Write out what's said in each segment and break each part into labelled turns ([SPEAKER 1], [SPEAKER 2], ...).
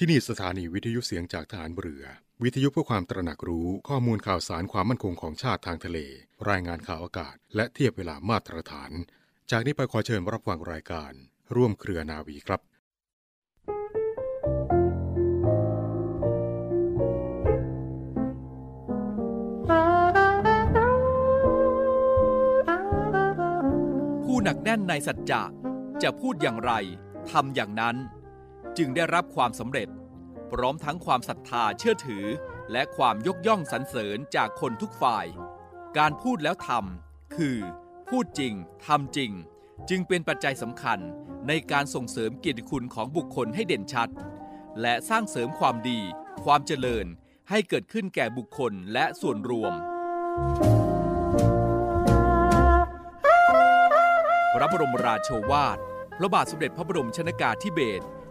[SPEAKER 1] ที่นี่สถานีวิทยุเสียงจากฐานเรือ วิทยุเพื่อความตระหนักรู้ข้อมูลข่าวสารความมั่นคงของชาติทางทะเล รายงานข่าวอากาศ และเทียบเวลามาตรฐาน จากนี้ไปขอเชิญรับฟังรายการ ร่วมเครือนาวีครับ
[SPEAKER 2] ผู้หนักแน่นในสัจจะจะพูดอย่างไรทำอย่างนั้น จึงได้รับความสำเร็จ พร้อมทั้งความศรัทธาเชื่อถือ และความยกย่องสรรเสริญจากคนทุกฝ่าย การพูดแล้วทำคือ พูดจริงทำจริง จึงเป็นปัจจัยสำคัญในการส่งเสริมเกียรติคุณของบุคคลให้เด่นชัด และสร้างเสริมความดี ความเจริญให้เกิดขึ้นแก่บุคคลและส่วนรวม พระบรมราโชวาท พระบาทสมเด็จพระบรมชนากาธิเบศร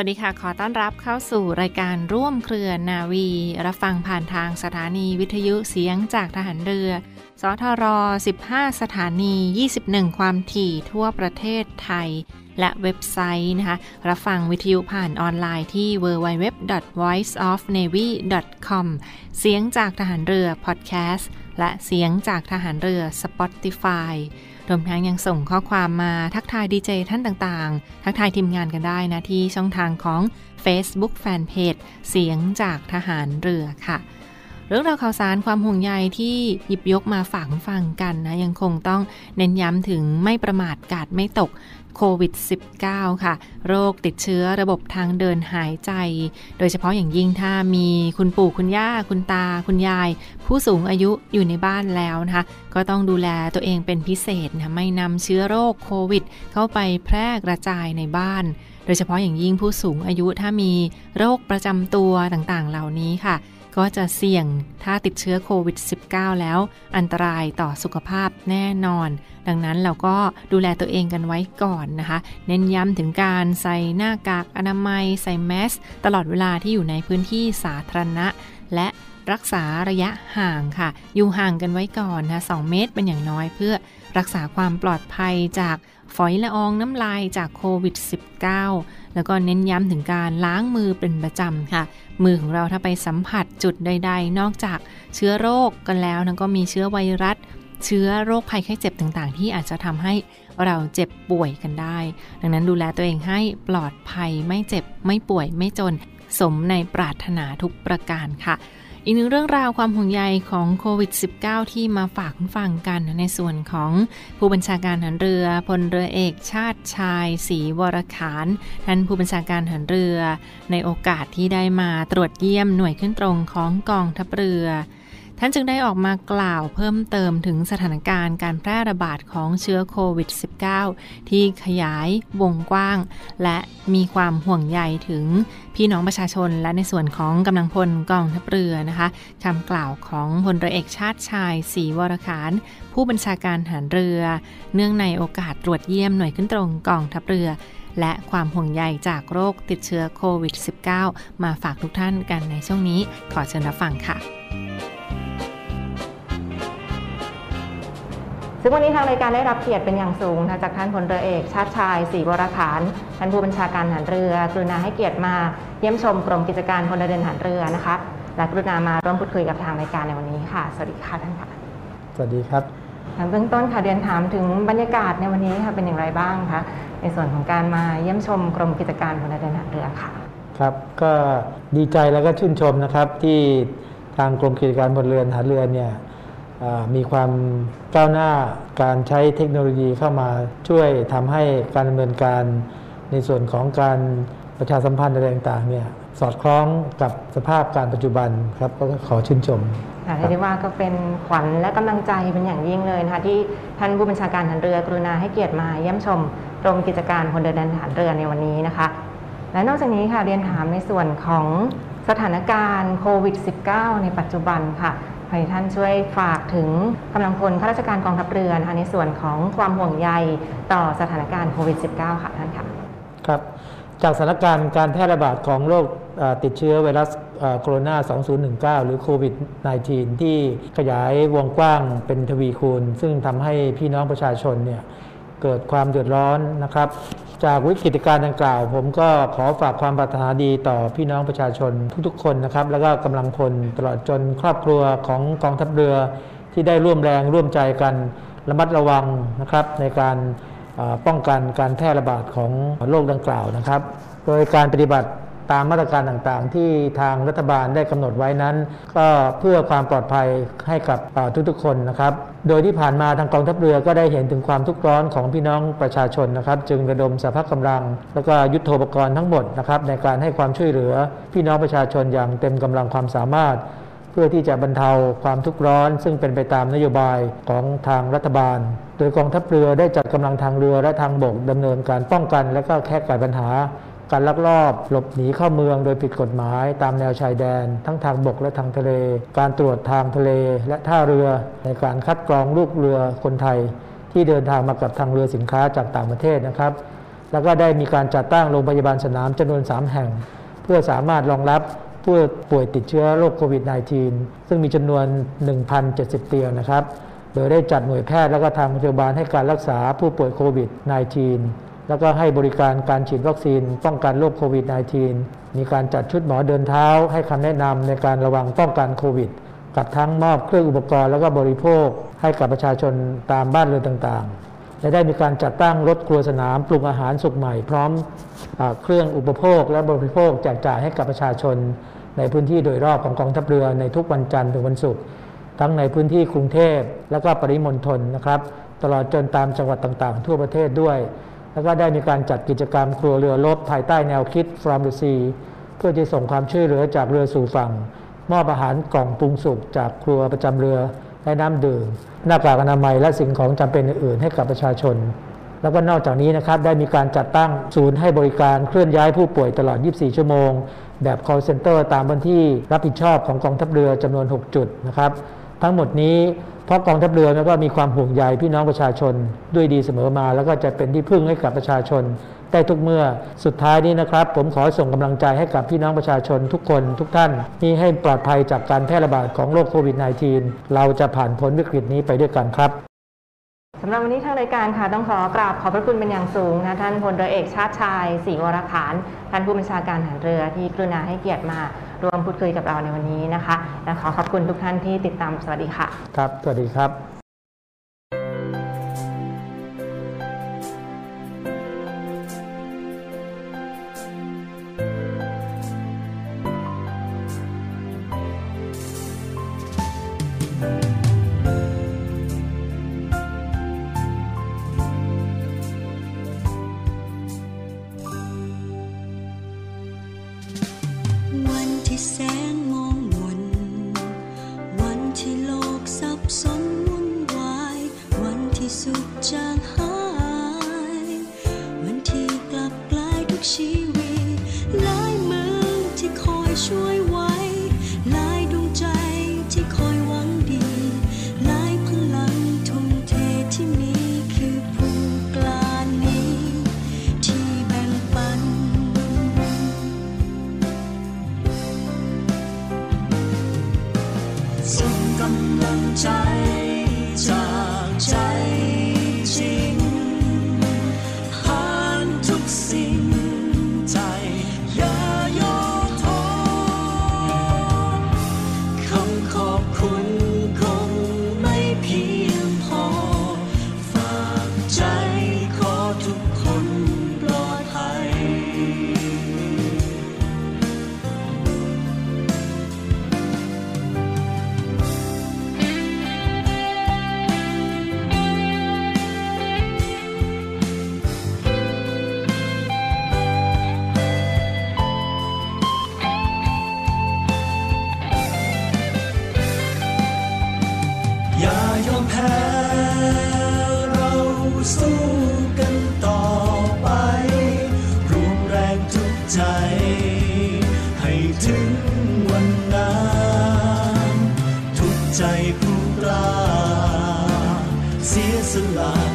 [SPEAKER 3] วั
[SPEAKER 4] สดีค่ะ ขอต้อนรับเข้าสู่รายการร่วมเครือนาวี รับฟังผ่านทางสถานีวิทยุเสียงจากทหารเรือ สทร 15 สถานี 21 ความถี่ทั่วประเทศไทย และเว็บไซต์นะคะ รับฟังวิทยุผ่านออนไลน์ที่ www.voiceofnavy.com เสียงจากทหารเรือพอดแคสต์และเสียงจากทหารเรือ Spotify รวมทั้งยังส่งข้อความมาทักทายดีเจท่านต่างๆ ทักทายทีมงานกันได้นะที่ช่องทางของ Facebook Fanpage เสียงจากทหารเรือค่ะ เรื่องราวข่าวสารความห่วงใยที่หยิบยกมาฝากคุณฟังกันนะยังคงต้องเน้นย้ำถึงไม่ประมาทกาดไม่ตกโควิด -19 ค่ะ โรคติดเชื้อระบบทางเดินหายใจ โดยเฉพาะอย่างยิ่งถ้ามีคุณปู่คุณย่า คุณตา คุณยาย ผู้สูงอายุอยู่ในบ้านแล้วนะคะ ก็ต้องดูแลตัวเองเป็นพิเศษนะไม่นำเชื้อโรคโควิด เข้าไปแพร่กระจายในบ้าน โดยเฉพาะอย่างยิ่งผู้สูงอายุถ้ามีโรคประจำตัวต่างๆ เหล่านี้ค่ะ ก็จะเสี่ยงถ้าติดเชื้อโควิด -19 แล้วอันตรายต่อสุขภาพแน่นอน ดังนั้นเราก็ดูแลตัวเองกันไว้ก่อนนะคะ เน้นย้ำถึงการใส่หน้ากากอนามัย ใส่แมสตลอดเวลาที่อยู่ในพื้นที่สาธารณะ และ รักษาระยะห่างค่ะ อยู่ห่างกันไว้ก่อนนะ2เมตรเป็นอย่างน้อยเพื่อรักษาความปลอดภัยจากฝอยละอองน้ำลายจากโควิด -19 แล้วก็เน้นย้ำถึงการล้างมือเป็นประจำค่ะ มือของเราถ้าไปสัมผัสจุดใด ๆ นอกจากเชื้อโรคกันแล้วนะก็มีเชื้อไวรัส เชื้อโรคภัยไข้เจ็บต่างๆ ที่อาจจะทำให้เราเจ็บป่วยกันได้ ดังนั้นดูแลตัวเองให้ปลอดภัยไม่เจ็บไม่ป่วยไม่จน สมในปรารถนาทุกประการค่ะ อีกหนึ่งเรื่องราวความห่วงใยของโควิด -19 ที่มาฝากคุณฟังกันในส่วนของผู้บัญชาการหันเรือพลเรือเอกชาติชายศรีวรขานท่านผู้บัญชาการหันเรือ ในโอกาสที่ได้มาตรวจเยี่ยมหน่วยขึ้นตรงของกองทัพเรือ ท่านจึงได้ออกมากล่าวเพิ่มเติมถึงสถานการณ์การแพร่ระบาดของเชื้อโควิด -19 ที่ขยายวงกว้าง และมีความห่วงใยถึงพี่น้องประชาชน และในส่วนของกำลังพลกองทัพเรือนะคะคำกล่าวของพลเรือเอกชาติชายศรีวรขานผู้บัญชาการหารเรือ เนื่องในโอกาสตรวจเยี่ยมหน่วยขึ้นตรงกองทัพเรือและความห่วงใยจากโรคติดเชื้อโควิด -19 มาฝากทุกท่านกันในช่วงนี้ ขอเชิญรับฟังค่ะ
[SPEAKER 5] ซึ่งวันนี้ทางรายการได้รับเกียรติเป็นอย่างสูงนะจากท่านพลเรือเอก ชาติชายศรีวรขานท่านผู้บัญชาการทหารเรือกรุณาให้เกียรติมาเยี่ยมชมกรมกิจการพลเรือนทหารเรือนะคะและกรุณามาร่วมพูดคุยกับทางรายการในวันนี้ค่ะสวัสดีค่ะท่านค่ะ
[SPEAKER 6] สวัสดีครับ
[SPEAKER 5] ทางเบื้องต้นค่ะเรียนถามถึงบรรยากาศในวันนี้ค่ะเป็นอย่างไรบ้างคะในส่วนของการมาเยี่ยมชมกรมกิจการพลเรือนทหารเรือค่ะ
[SPEAKER 6] ครับก็ดีใจแล้วก็ชื่นชมนะครับที่ทางกรมกิจการพลเรือนทหารเรือเนี่ยอ่า มีความก้าวหน้าการใช้เทคโนโลยีเข้ามาช่วยทำให้การดำเนินการในส่วนของการประชาสัมพันธ์อะไรต่างๆเนี่ยสอดคล้องกับสภาพการปัจจุบันครับก็ขอชื่นชม
[SPEAKER 5] ค่ะเรียกได้ว่าก็เป็นขวัญและกำลังใจเป็นอย่างยิ่งเลยนะคะที่ท่านผู้บัญชาการทหารเรือกรุณาให้เกียรติมาเยี่ยมชมกรมกิจการพลเรือนทหารเรือในวันนี้นะคะ และนอกจากนี้ค่ะเรียนถามในส่วนของสถานการณ์โควิด -19 ในปัจจุบันค่ะ ให้ท่านช่วยฝากถึงกำลังพลข้าราชการกองทัพเรือนะคะในส่วนของความห่วงใยต่อสถานการณ์โควิด -19 ค่ะท่านค่ะ
[SPEAKER 6] ครับจากสถานการณ์การแพร่ระบาดของโรคติดเชื้อไวรัสโคโรนา 2019 หรือโควิด -19 ที่ขยายวงกว้างเป็นทวีคูณ ซึ่งทำให้พี่น้องประชาชนเนี่ย เกิดความเดือดร้อนนะครับ จากวิกฤตการณ์ดังกล่าว ผมก็ขอฝากความปรารถนาดีต่อพี่น้องประชาชนทุกๆคนนะครับ แล้วก็กำลังพลตลอดจนครอบครัวของกองทัพเรือที่ได้ร่วมแรงร่วมใจกันระมัดระวังนะครับในการป้องกันการแพร่ระบาดของโรคดังกล่าวนะครับ โดยการปฏิบัติ ตามมาตรการต่างๆ ที่ทางรัฐบาลได้กำหนดไว้นั้น ก็เพื่อความปลอดภัยให้กับทุกๆคนนะครับ โดยที่ผ่านมาทางกองทัพเรือก็ได้เห็นถึงความทุกข์ร้อนของพี่น้องประชาชนนะครับ จึงระดมสภาพกำลัง แล้วก็ยุทโธปกรณ์ทั้งหมดนะครับในการให้ความช่วยเหลือ พี่น้องประชาชนอย่างเต็มกำลังความสามารถ เพื่อที่จะบรรเทาความทุกข์ร้อน ซึ่งเป็นไปตามนโยบายของทางรัฐบาล โดยกองทัพเรือได้จัดกำลังทางเรือและทางบกดำเนินการป้องกัน และก็แก้ไขปัญหา การลักลอบหลบหนีเข้าเมืองโดยผิดกฎหมาย ตามแนวชายแดน ทั้งทางบกและทางทะเล การตรวจทางทะเลและท่าเรือ ในการคัดกรองลูกเรือคนไทย ที่เดินทางมากับทางเรือสินค้าจากต่างประเทศนะครับ แล้วก็ได้มีการจัดตั้งโรงพยาบาลสนามจำนวน 3 แห่ง เพื่อสามารถรองรับผู้ป่วยติดเชื้อโรคโควิด -19 ซึ่งมีจำนวน 1,070 เตียงนะครับ โดยได้จัดหน่วยแพทย์และก็ทางพยาบาลให้การรักษาผู้ป่วยโควิด -19 แล้วก็ให้บริการการฉีดวัคซีนป้องกันโรคโควิด -19 มีการจัดชุดหมอเดินเท้า ให้คำแนะนำในการระวังป้องกันโควิด กับทั้งมอบเครื่องอุปกรณ์แล้วก็บริโภค ให้กับประชาชนตามบ้านเรือนต่างๆและได้มีการจัดตั้งรถครัวสนามปรุงอาหารสุกใหม่ พร้อมอเครื่องอุปโภคและบริโภคแจกจ่ายให้กับประชาชน ในพื้นที่โดยรอบของกองทัพเรือในทุกวันจันทร์ถึงวันศุกร์ทั้งในพื้นที่กรุงเทพและก็ปริมณฑลนะครับ ตลอดจนตามจังหวัดต่างๆ ทั่วประเทศด้วย แล้วก็ได้มีการจัดกิจกรรมครัวเรือรบภายใต้แนวคิด from the sea เพื่อจะส่งความช่วยเหลือจากเรือสู่ฝั่ง มอบอาหารกล่องปรุงสุกจากครัวประจำเรือและน้ำดื่มหน้ากากอนามัยและสิ่งของจำเป็นอื่นๆ ให้กับประชาชน แล้วก็นอกจากนี้นะครับได้มีการจัดตั้งศูนย์ให้บริการเคลื่อนย้ายผู้ป่วยตลอด 24 ชั่วโมง แบบ call center ตามพื้นที่รับผิดชอบของกองทัพเรือจำนวน 6 จุดนะครับ ทั้งหมดนี้เพราะกองทัพเรือก็มีความห่วงใยพี่น้องประชาชนด้วยดีเสมอมา แล้วก็จะเป็นที่พึ่งให้กับประชาชนได้ทุกเมื่อสุดท้ายนี้นะครับ ผมขอส่งกำลังใจให้กับพี่น้องประชาชนทุกคนทุกท่านที่ให้ปลอดภัยจากการแพร่ระบาดของโรคโควิด -19 เราจะผ่านพ้นวิกฤตนี้ไปด้วยกันครับ
[SPEAKER 5] สำหรับวันนี้ทางรายการค่ะต้องขอกราบขอบพระคุณเป็นอย่างสูงนะท่านพลเรือเอกชาติชายศรีวรขานท่านผู้บัญชาการทหารเรือที่กรุณาให้เกียรติมาร่วมพูดคุยกับเราในวันนี้นะคะและขอขอบคุณทุกท่านที่ติดตามสวัสดีค่ะ
[SPEAKER 6] ครับ สวัสดีครับ
[SPEAKER 7] เสี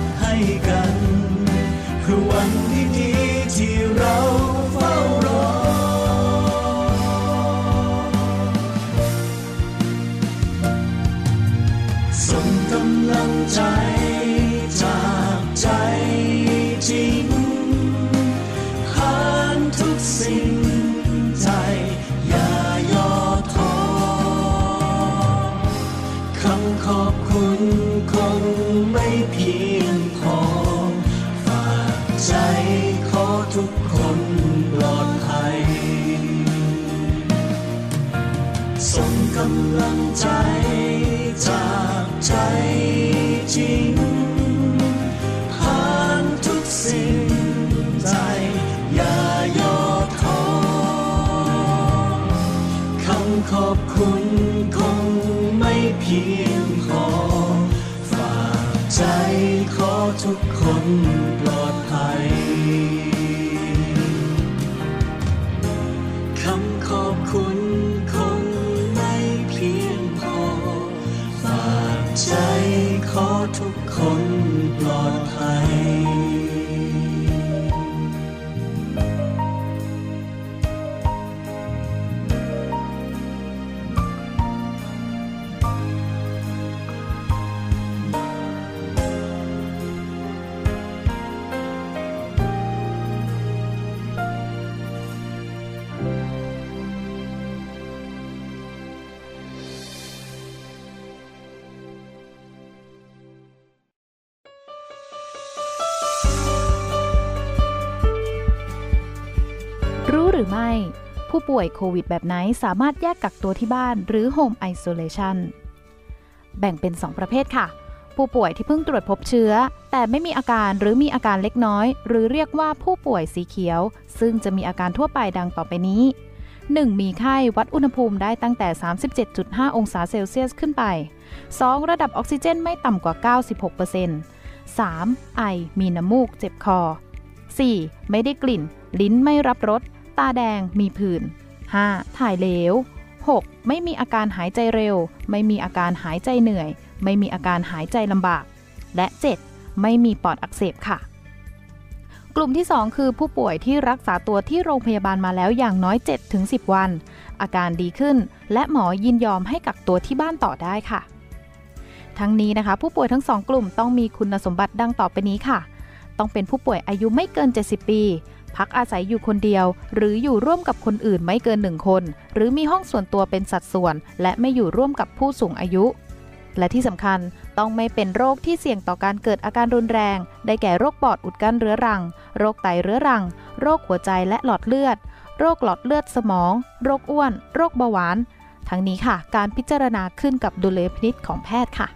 [SPEAKER 7] ใจจากใจจริง ผ่านทุกสิ่งใจอย่าย่อท้อคำขอบคุณคงไม่เพียงพอ ฝากใจขอทุกคน
[SPEAKER 8] ใจขอทุกคนปลอดภัย
[SPEAKER 9] ผู้ป่วยโควิดแบบไหนสามารถแยกกักตัวที่บ้านหรือ Home Isolation แบ่งเป็น 2 ประเภทค่ะ ผู้ป่วยที่เพิ่งตรวจพบเชื้อ แต่ไม่มีอาการหรือมีอาการเล็กน้อย หรือเรียกว่าผู้ป่วยสีเขียว ซึ่งจะมีอาการทั่วไปดังต่อไปนี้ 1. มีไข้วัดอุณหภูมิได้ตั้งแต่ 37.5 องศาเซลเซียสขึ้นไป 2. ระดับออกซิเจนไม่ต่ำกว่า 96% 3. ไอ มีน้ำมูก เจ็บคอ 4. ไม่ได้กลิ่น ลิ้นไม่รับรสาแดงมีผื่น 5. ถ่ายเหลว 6. ไม่มีอาการหายใจเร็ว ไม่มีอาการหายใจเหนื่อย ไม่มีอาการหายใจลำบาก และ 7. ไม่มีปอดอักเสบค่ะ กลุ่มที่ 2 คือผู้ป่วยที่รักษาตัวที่โรงพยาบาลมาแล้วอย่างน้อย 7-10 วัน อาการดีขึ้น และหมอยินยอมให้กักตัวที่บ้านต่อได้ค่ะ ทั้งนี้นะคะ ผู้ป่วยทั้งสองกลุ่มต้องมีคุณสมบัติดังต่อไปนี้ค่ะ ต้องเป็นผู้ป่วยอายุไม่เกิน 70 ปี พักอาศัยอยู่คนเดียว หรืออยู่ร่วมกับคนอื่นไม่เกินหนึ่งคน หรือมีห้องส่วนตัวเป็นสัดส่วน และไม่อยู่ร่วมกับผู้สูงอายุ และที่สำคัญต้องไม่เป็นโรคที่เสี่ยงต่อการเกิดอาการรุนแรง ได้แก่โรคปอดอุดกั้นเรื้อรัง โรคไตเรื้อรัง โรคหัวใจและหลอดเลือด โรคหลอดเลือดสมอง โรคอ้วน โรคเบาหวาน ทั้งนี้ค่ะ การพิจารณาขึ้นกับดุลยพินิจของแพทย์ค่ะ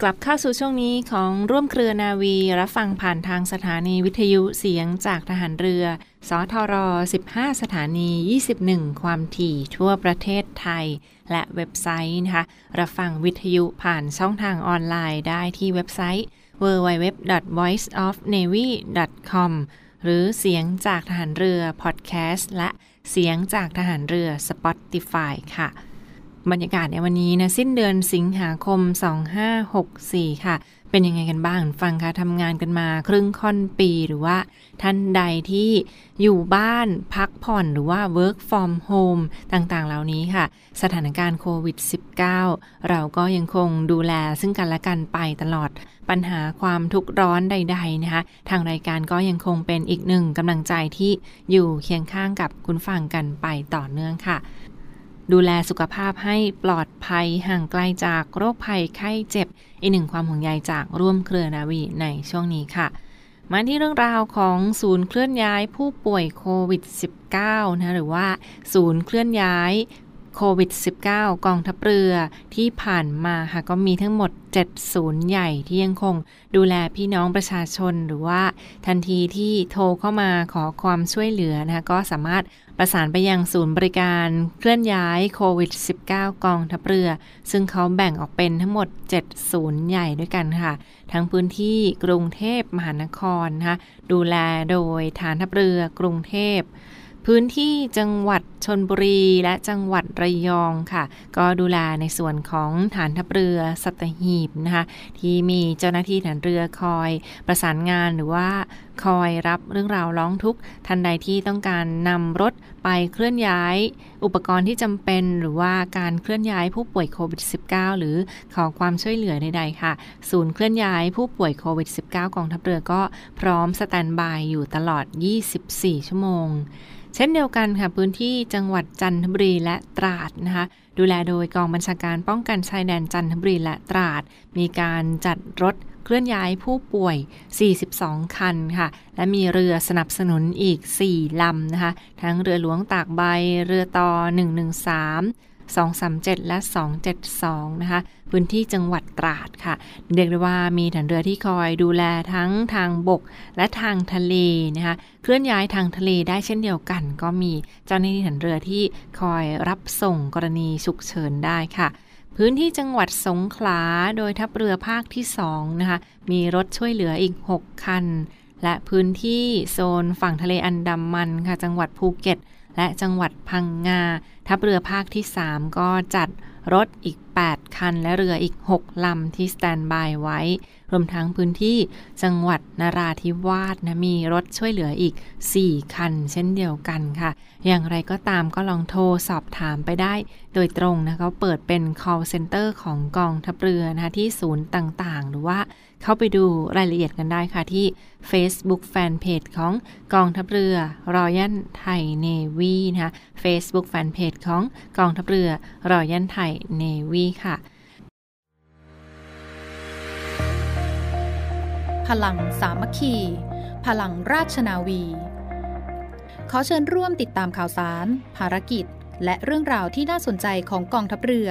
[SPEAKER 4] กลับเข้าสู่ช่วงนี้ของร่วมเครือนาวี รับฟังผ่านทางสถานีวิทยุเสียงจากทหารเรือ สทร 15 สถานี 21 ความถี่ทั่วประเทศไทย และเว็บไซต์นะคะ รับฟังวิทยุผ่านช่องทางออนไลน์ได้ที่เว็บไซต์ www.voiceofnavy.com หรือเสียงจากทหารเรือพอดแคสต์และเสียงจากทหารเรือ Spotify ค่ะ บรรยากาศในวันนี้นะสิ้นเดือนสิงหาคม 2564 ค่ะ เป็นยังไงกันบ้างฟังคะทำงานกันมาครึ่งค่อนปีหรือว่า ท่านใดที่อยู่บ้านพักผ่อนหรือว่า work from home ต่างๆ เหล่านี้ค่ะ สถานการณ์โควิด -19 เราก็ยังคงดูแลซึ่งกันและกันไปตลอดปัญหาความทุกข์ร้อนใด ๆ นะคะ ทางรายการก็ยังคงเป็นอีกหนึ่งกำลังใจที่อยู่เคียงข้างกับคุณฟังกันไปต่อเนื่องค่ะ ดูแลสุขภาพให้ปลอดภัยห่างไกลจากโรคภัยไข้เจ็บ อีกหนึ่งความห่วงใยจากร่วมเครือนาวีในช่วงนี้ค่ะ มาที่เรื่องราวของศูนย์เคลื่อนย้ายผู้ป่วยโควิด -19 นะหรือว่า ศูนย์เคลื่อนย้าย โควิด -19 กองทัพเรือที่ผ่านมาค่ะก็มีทั้งหมด 7 ศูนย์ใหญ่ที่ยังคงดูแลพี่น้องประชาชนหรือว่าทันทีที่โทรเข้ามาขอความช่วยเหลือนะคะก็สามารถประสานไปยังศูนย์บริการเคลื่อนย้ายโควิด -19 กองทัพเรือ ซึ่งเขาแบ่งออกเป็นทั้งหมด 7 ศูนย์ใหญ่ด้วยกันค่ะ ทั้งพื้นที่กรุงเทพมหานครนะคะดูแลโดยฐานทัพเรือกรุงเทพ พื้นที่จังหวัดชนบุรีและจังหวัดระยองค่ะ ก็ดูแลในส่วนของฐานทัพเรือสัตหีบนะคะที่มีเจ้าหน้าที่ฐานเรือคอยประสานงานหรือว่าคอยรับเรื่องราวร้องทุกข์ทันใดที่ต้องการนำรถไปเคลื่อนย้าย อุปกรณ์ที่จำเป็นหรือว่าการเคลื่อนย้ายผู้ป่วยโควิด -19 หรือขอความช่วยเหลือใดๆค่ะ ศูนย์เคลื่อนย้ายผู้ป่วยโควิด -19 กองทัพเรือก็พร้อมสแตนบายอยู่ตลอด 24 ชั่วโมง เช่นเดียวกันค่ะ พื้นที่จังหวัดจันทบุรีและตราดนะคะดูแลโดยกองบัญชาการป้องกันชายแดนจันทบุรีและตราด มีการจัดรถ เคลื่อนย้ายผู้ป่วย 42 คันค่ะ และมีเรือสนับสนุนอีก 4 ลำนะคะ ทั้งเรือหลวงตากใบ เรือต่อ 113 237 และ 272 นะคะ พื้นที่จังหวัดตราดค่ะ เรียกได้ว่ามีฐานเรือที่คอยดูแลทั้งทางบกและทางทะเลนะคะ เคลื่อนย้ายทางทะเลได้เช่นเดียวกัน ก็มีเจ้าหน้าที่ฐานเรือที่คอยรับส่งกรณีฉุกเฉินได้ค่ะ พื้นที่จังหวัดสงขลาโดยทัพเรือภาคที่2นะคะมีรถช่วยเหลืออีก 6 คัน และพื้นที่โซนฝั่งทะเลอันดามันค่ะจังหวัดภูเก็ต และจังหวัดพังงา ทัพเรือภาคที่ 3 ก็จัดรถอีก 8 คัน และเรืออีก 6 ลำที่สแตนบายไว้ รวมทั้งพื้นที่จังหวัดนราธิวาสนะมีรถช่วยเหลืออีก 4 คัน เช่นเดียวกันค่ะ อย่างไรก็ตามก็ลองโทรสอบถามไปได้ โดยตรงนะเขาเปิดเป็น call center ของกองทัพเรือนะคะที่ศูนย์ต่างๆ หรือว่า เข้าไปดูรายละเอียดกันได้ค่ะที่ Facebook Fanpage ของกองทัพเรือรอยัลไทยเนวีนะคะ Facebook Fanpage ของกองทัพเรือรอยัลไทยเนวีค่ะ
[SPEAKER 9] พลังสามัคคี พลังราชนาวี ขอเชิญร่วมติดตามข่าวสาร ภารกิจ และเรื่องราวที่น่าสนใจของกองทัพเรือ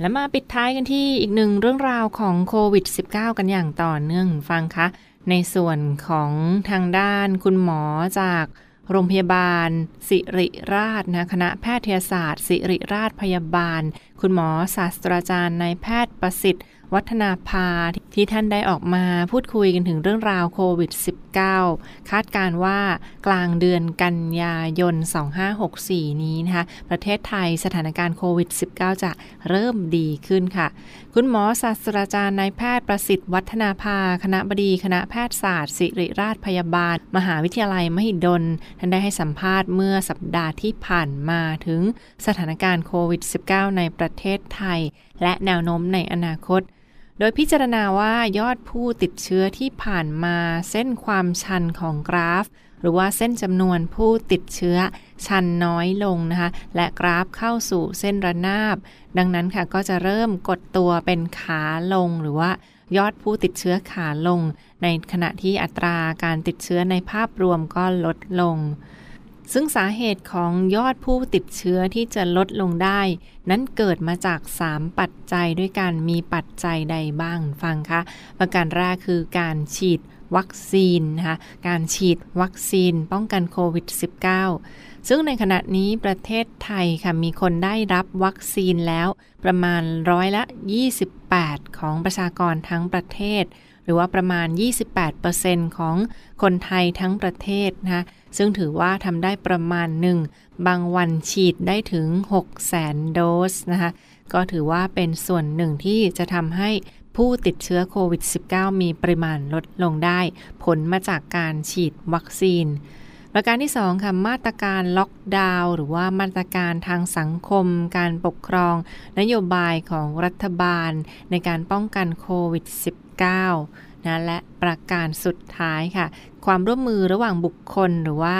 [SPEAKER 4] และมาปิดท้ายกันที่อีกหนึ่งเรื่องราวของโควิด -19 กันอย่างต่อเนื่องฟังคะ ในส่วนของทางด้านคุณหมอจากโรงพยาบาล สิริราชนะคณะแพทยศาสตร์ สิริราชพยาบาล คุณหมอศาสตราจารย์นายแพทย์ประสิทธิ์ วัฒนาภาที่ท่านได้ออกมาพูดคุยกันถึงเรื่องราวโควิด -19 คาดการว่ากลางเดือนกันยายน 2564 นี้นะคะ ประเทศไทยสถานการณ์โควิด -19 จะเริ่มดีขึ้นค่ะ คุณหมอศาสตราจารย์นายแพทย์ประสิทธิ์วัฒนาภา คณะบดีคณะแพทยศาสตร์ ศิริราชพยาบาล มหาวิทยาลัยมหิดล ท่านได้ให้สัมภาษณ์เมื่อสัปดาห์ที่ผ่านมาถึงสถานการณ์โควิด -19 ในประเทศไทย และแนวโน้มในอนาคต โดยพิจารณาว่ายอดผู้ติดเชื้อที่ผ่านมาเส้นความชันของกราฟ หรือว่าเส้นจำนวนผู้ติดเชื้อชันน้อยลงนะคะและกราฟเข้าสู่เส้นระนาบ ดังนั้นค่ะก็จะเริ่มกดตัวเป็นขาลงหรือว่ายอดผู้ติดเชื้อขาลง ในขณะที่อัตราการติดเชื้อในภาพรวมก็ลดลง ซึ่งสาเหตุของยอดผู้ติดเชื้อที่จะลดลงได้ นั้นเกิดมาจาก 3 ปัจจัยด้วยกันมีปัจจัยใดบ้างฟังคะประการแรกคือการฉีดวัคซีนนะคะการฉีดวัคซีนป้องกันโควิด -19 ซึ่งในขณะนี้ประเทศไทยค่ะมีคนได้รับวัคซีนแล้วประมาณร้อยละ 28 ของประชากรทั้งประเทศ หรือว่าประมาณ 28%ของคนไทยทั้งประเทศนะคะซึ่งถือว่าทำได้ประมาณหนึ่ง บางวันฉีดได้ถึง6แสนโดสนะคะก็ถือว่าเป็นส่วนหนึ่งที่จะทำให้ผู้ติดเชื้อโควิด -19 มีปริมาณลดลงได้ ผลมาจากการฉีดวัคซีน ประการที่ 2 ค่ะ มาตรการล็อกดาวน์หรือว่ามาตรการทางสังคม การปกครอง นโยบายของรัฐบาลในการป้องกันโควิด -19 นะและประการสุดท้ายค่ะ ความร่วมมือระหว่างบุคคลหรือว่า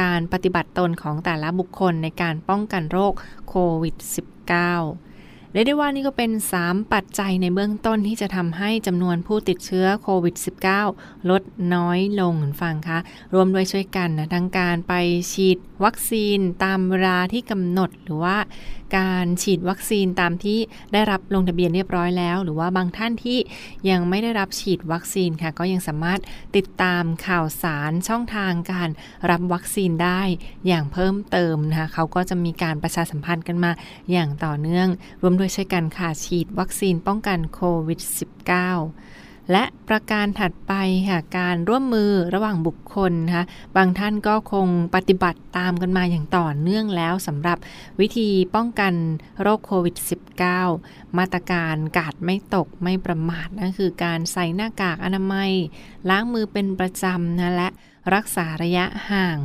[SPEAKER 4] การปฏิบัติตนของแต่ละบุคคลในการป้องกันโรคโควิด -19 เรียกได้ว่านี่ก็เป็น 3 ปัจจัยในเบื้องต้นที่จะทำให้จำนวนผู้ติดเชื้อโควิด -19 ลดน้อยลงฟังคะรวมด้วยช่วยกันนะทั้งการไปฉีดวัคซีนตามเวลาที่กำหนดหรือว่า การฉีดวัคซีนตามที่ได้รับลงทะเบียนเรียบร้อยแล้ว หรือว่าบางท่านที่ยังไม่ได้รับฉีดวัคซีนค่ะ ก็ยังสามารถติดตามข่าวสารช่องทางการรับวัคซีนได้อย่างเพิ่มเติมนะคะเขาก็จะมีการประชาสัมพันธ์กันมาอย่างต่อเนื่อง รวมด้วยช่วยกันค่ะฉีดวัคซีนป้องกันโควิด -19 และประการถัดไปค่ะการร่วมมือระหว่างบุคคลนะคะบางท่านก็คงปฏิบัติตามกันมาอย่างต่อเนื่องแล้วสำหรับวิธีป้องกันโรคโควิด -19 มาตรการกาดไม่ตกไม่ประมาทนั่นคือการใส่หน้ากากอนามัย ล้างมือเป็นประจำนะและรักษาระยะห่าง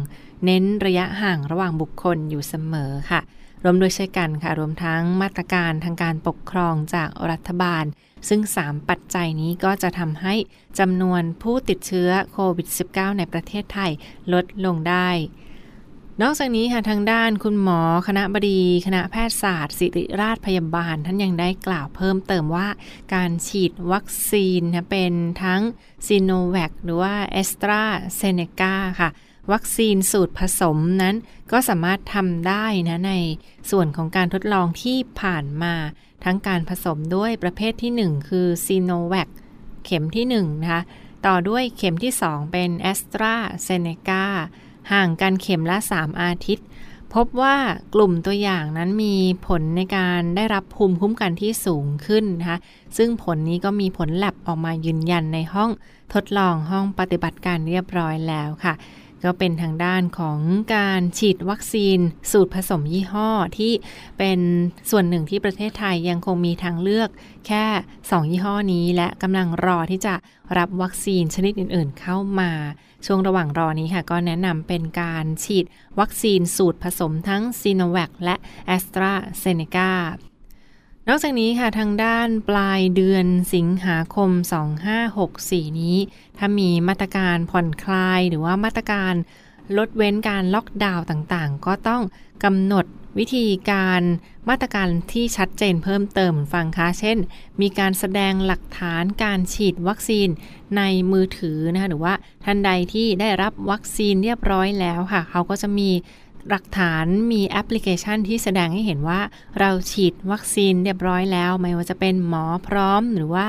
[SPEAKER 4] เน้นระยะห่างระหว่างบุคคลอยู่เสมอค่ะรวมด้วยช่กันค่ะ รวมทั้งมาตรการทางการปกครองจากรัฐบาล ซึ่ง 3 ปัจจัยนี้ก็จะทำให้จำนวนผู้ติดเชื้อโควิด -19 ในประเทศไทยลดลงได้ นอกจากนี้ค่ะทางด้านคุณหมอคณะบดี คณะแพทยศาสตร์ ศิริราชพยาบาล ท่านยังได้กล่าวเพิ่มเติมว่าการฉีดวัคซีนเป็นทั้งซีโนแวคหรือว่าแอสตราเซเนกาค่ะวัคซีนสูตรผสมนั้นก็สามารถทำได้นะในส่วนของการทดลองที่ผ่านมา ทั้งการผสมด้วยประเภทที่ 1 คือซีโนแวคเข็มที่1นะคะต่อด้วยเข็มที่ 2 เป็นแอสตราเซเนกาห่างกันเข็มละ 3 อาทิตย์ พบว่ากลุ่มตัวอย่างนั้นมีผลในการได้รับภูมิคุ้มกันที่สูงขึ้นนะคะซึ่งผลนี้ก็มีผลแลบออกมายืนยันในห้องทดลองห้องปฏิบัติการเรียบร้อยแล้วค่ะ ก็เป็นทางด้านของการฉีดวัคซีน สูตรผสมยี่ห้อที่เป็นส่วนหนึ่งที่ประเทศไทยยังคงมีทางเลือกแค่ 2 ยี่ห้อนี้ และกำลังรอที่จะรับวัคซีนชนิดอื่นๆ เข้ามา ช่วงระหว่างรอนี้ค่ะก็แนะนำเป็นการฉีดวัคซีนสูตรผสมทั้งซีโนแวคและแอสตราเซเนกา นอกจากนี้ค่ะทางด้านปลายเดือนสิงหาคม 2564 นี้ ถ้ามีมาตรการผ่อนคลายหรือว่ามาตรการลดเว้นการล็อกดาวน์ต่างๆ ก็ต้องกำหนดวิธีการมาตรการที่ชัดเจนเพิ่มเติมนะคะ เช่น มีการแสดงหลักฐานการฉีดวัคซีนในมือถือนะคะหรือว่าท่านใดที่ได้รับวัคซีนเรียบร้อยแล้วค่ะ เขาก็จะมี หลักฐานมีแอปพลิเคชันที่แสดงให้เห็นว่า เราฉีดวัคซีนเรียบร้อยแล้ว ไม่ว่าจะเป็นหมอพร้อมหรือว่า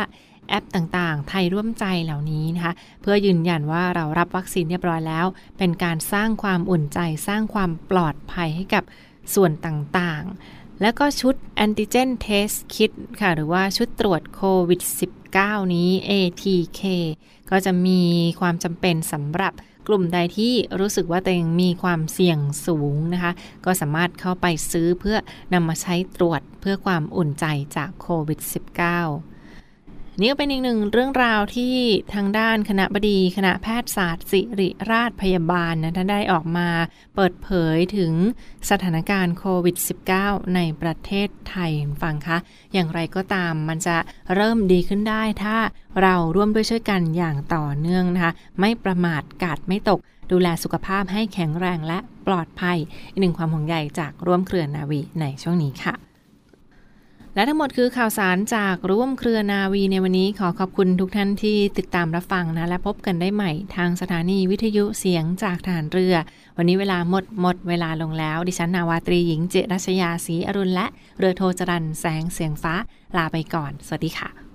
[SPEAKER 4] แอปต่างๆ ไทยร่วมใจเหล่านี้นะคะ เพื่อยืนยันว่าเรารับวัคซีนเรียบร้อยแล้ว เป็นการสร้างความอุ่นใจสร้างความปลอดภัยให้กับส่วนต่างๆ แล้วก็ชุดแอนติเจนเทสคิดค่ะ หรือว่าชุดตรวจโควิด -19 นี้ ATK ก็จะมีความจำเป็นสำหรับ กลุ่มใดที่รู้สึกว่าตัวเองมีความเสี่ยงสูงนะคะ ก็สามารถเข้าไปซื้อเพื่อนำมาใช้ตรวจเพื่อความอุ่นใจจากโควิด -19 นี่ก็เป็นอีกหนึ่งเรื่องราวที่ทางด้านคณะบดี คณะแพทยศาสตร์ศิริราชพยาบาลนะท่านได้ออกมาเปิดเผยถึงสถานการณ์โควิด -19 ในประเทศไทยฟังคะ อย่างไรก็ตามมันจะเริ่มดีขึ้นได้ถ้าเราร่วมด้วยช่วยกันอย่างต่อเนื่องนะคะ ไม่ประมาทกาดไม่ตก ดูแลสุขภาพให้แข็งแรงและปลอดภัย อีกหนึ่งความห่วงใยจากร่วมเครือนาวีในช่วงนี้ค่ะ และทั้งหมดคือข่าวสารจากร่วมเครือนาวีในวันนี้ขอขอบคุณทุกท่านที่ติดตามรับฟังนะ และพบกันได้ใหม่ทางสถานีวิทยุเสียงจากฐานเรือ วันนี้เวลาหมดหมดเวลาลงแล้ว ดิฉันนาวาตรีหญิงเจรัชยาศรีอรุณและเรือโทจรันแสงเสียงฟ้าลาไปก่อน สวัสดีค่ะ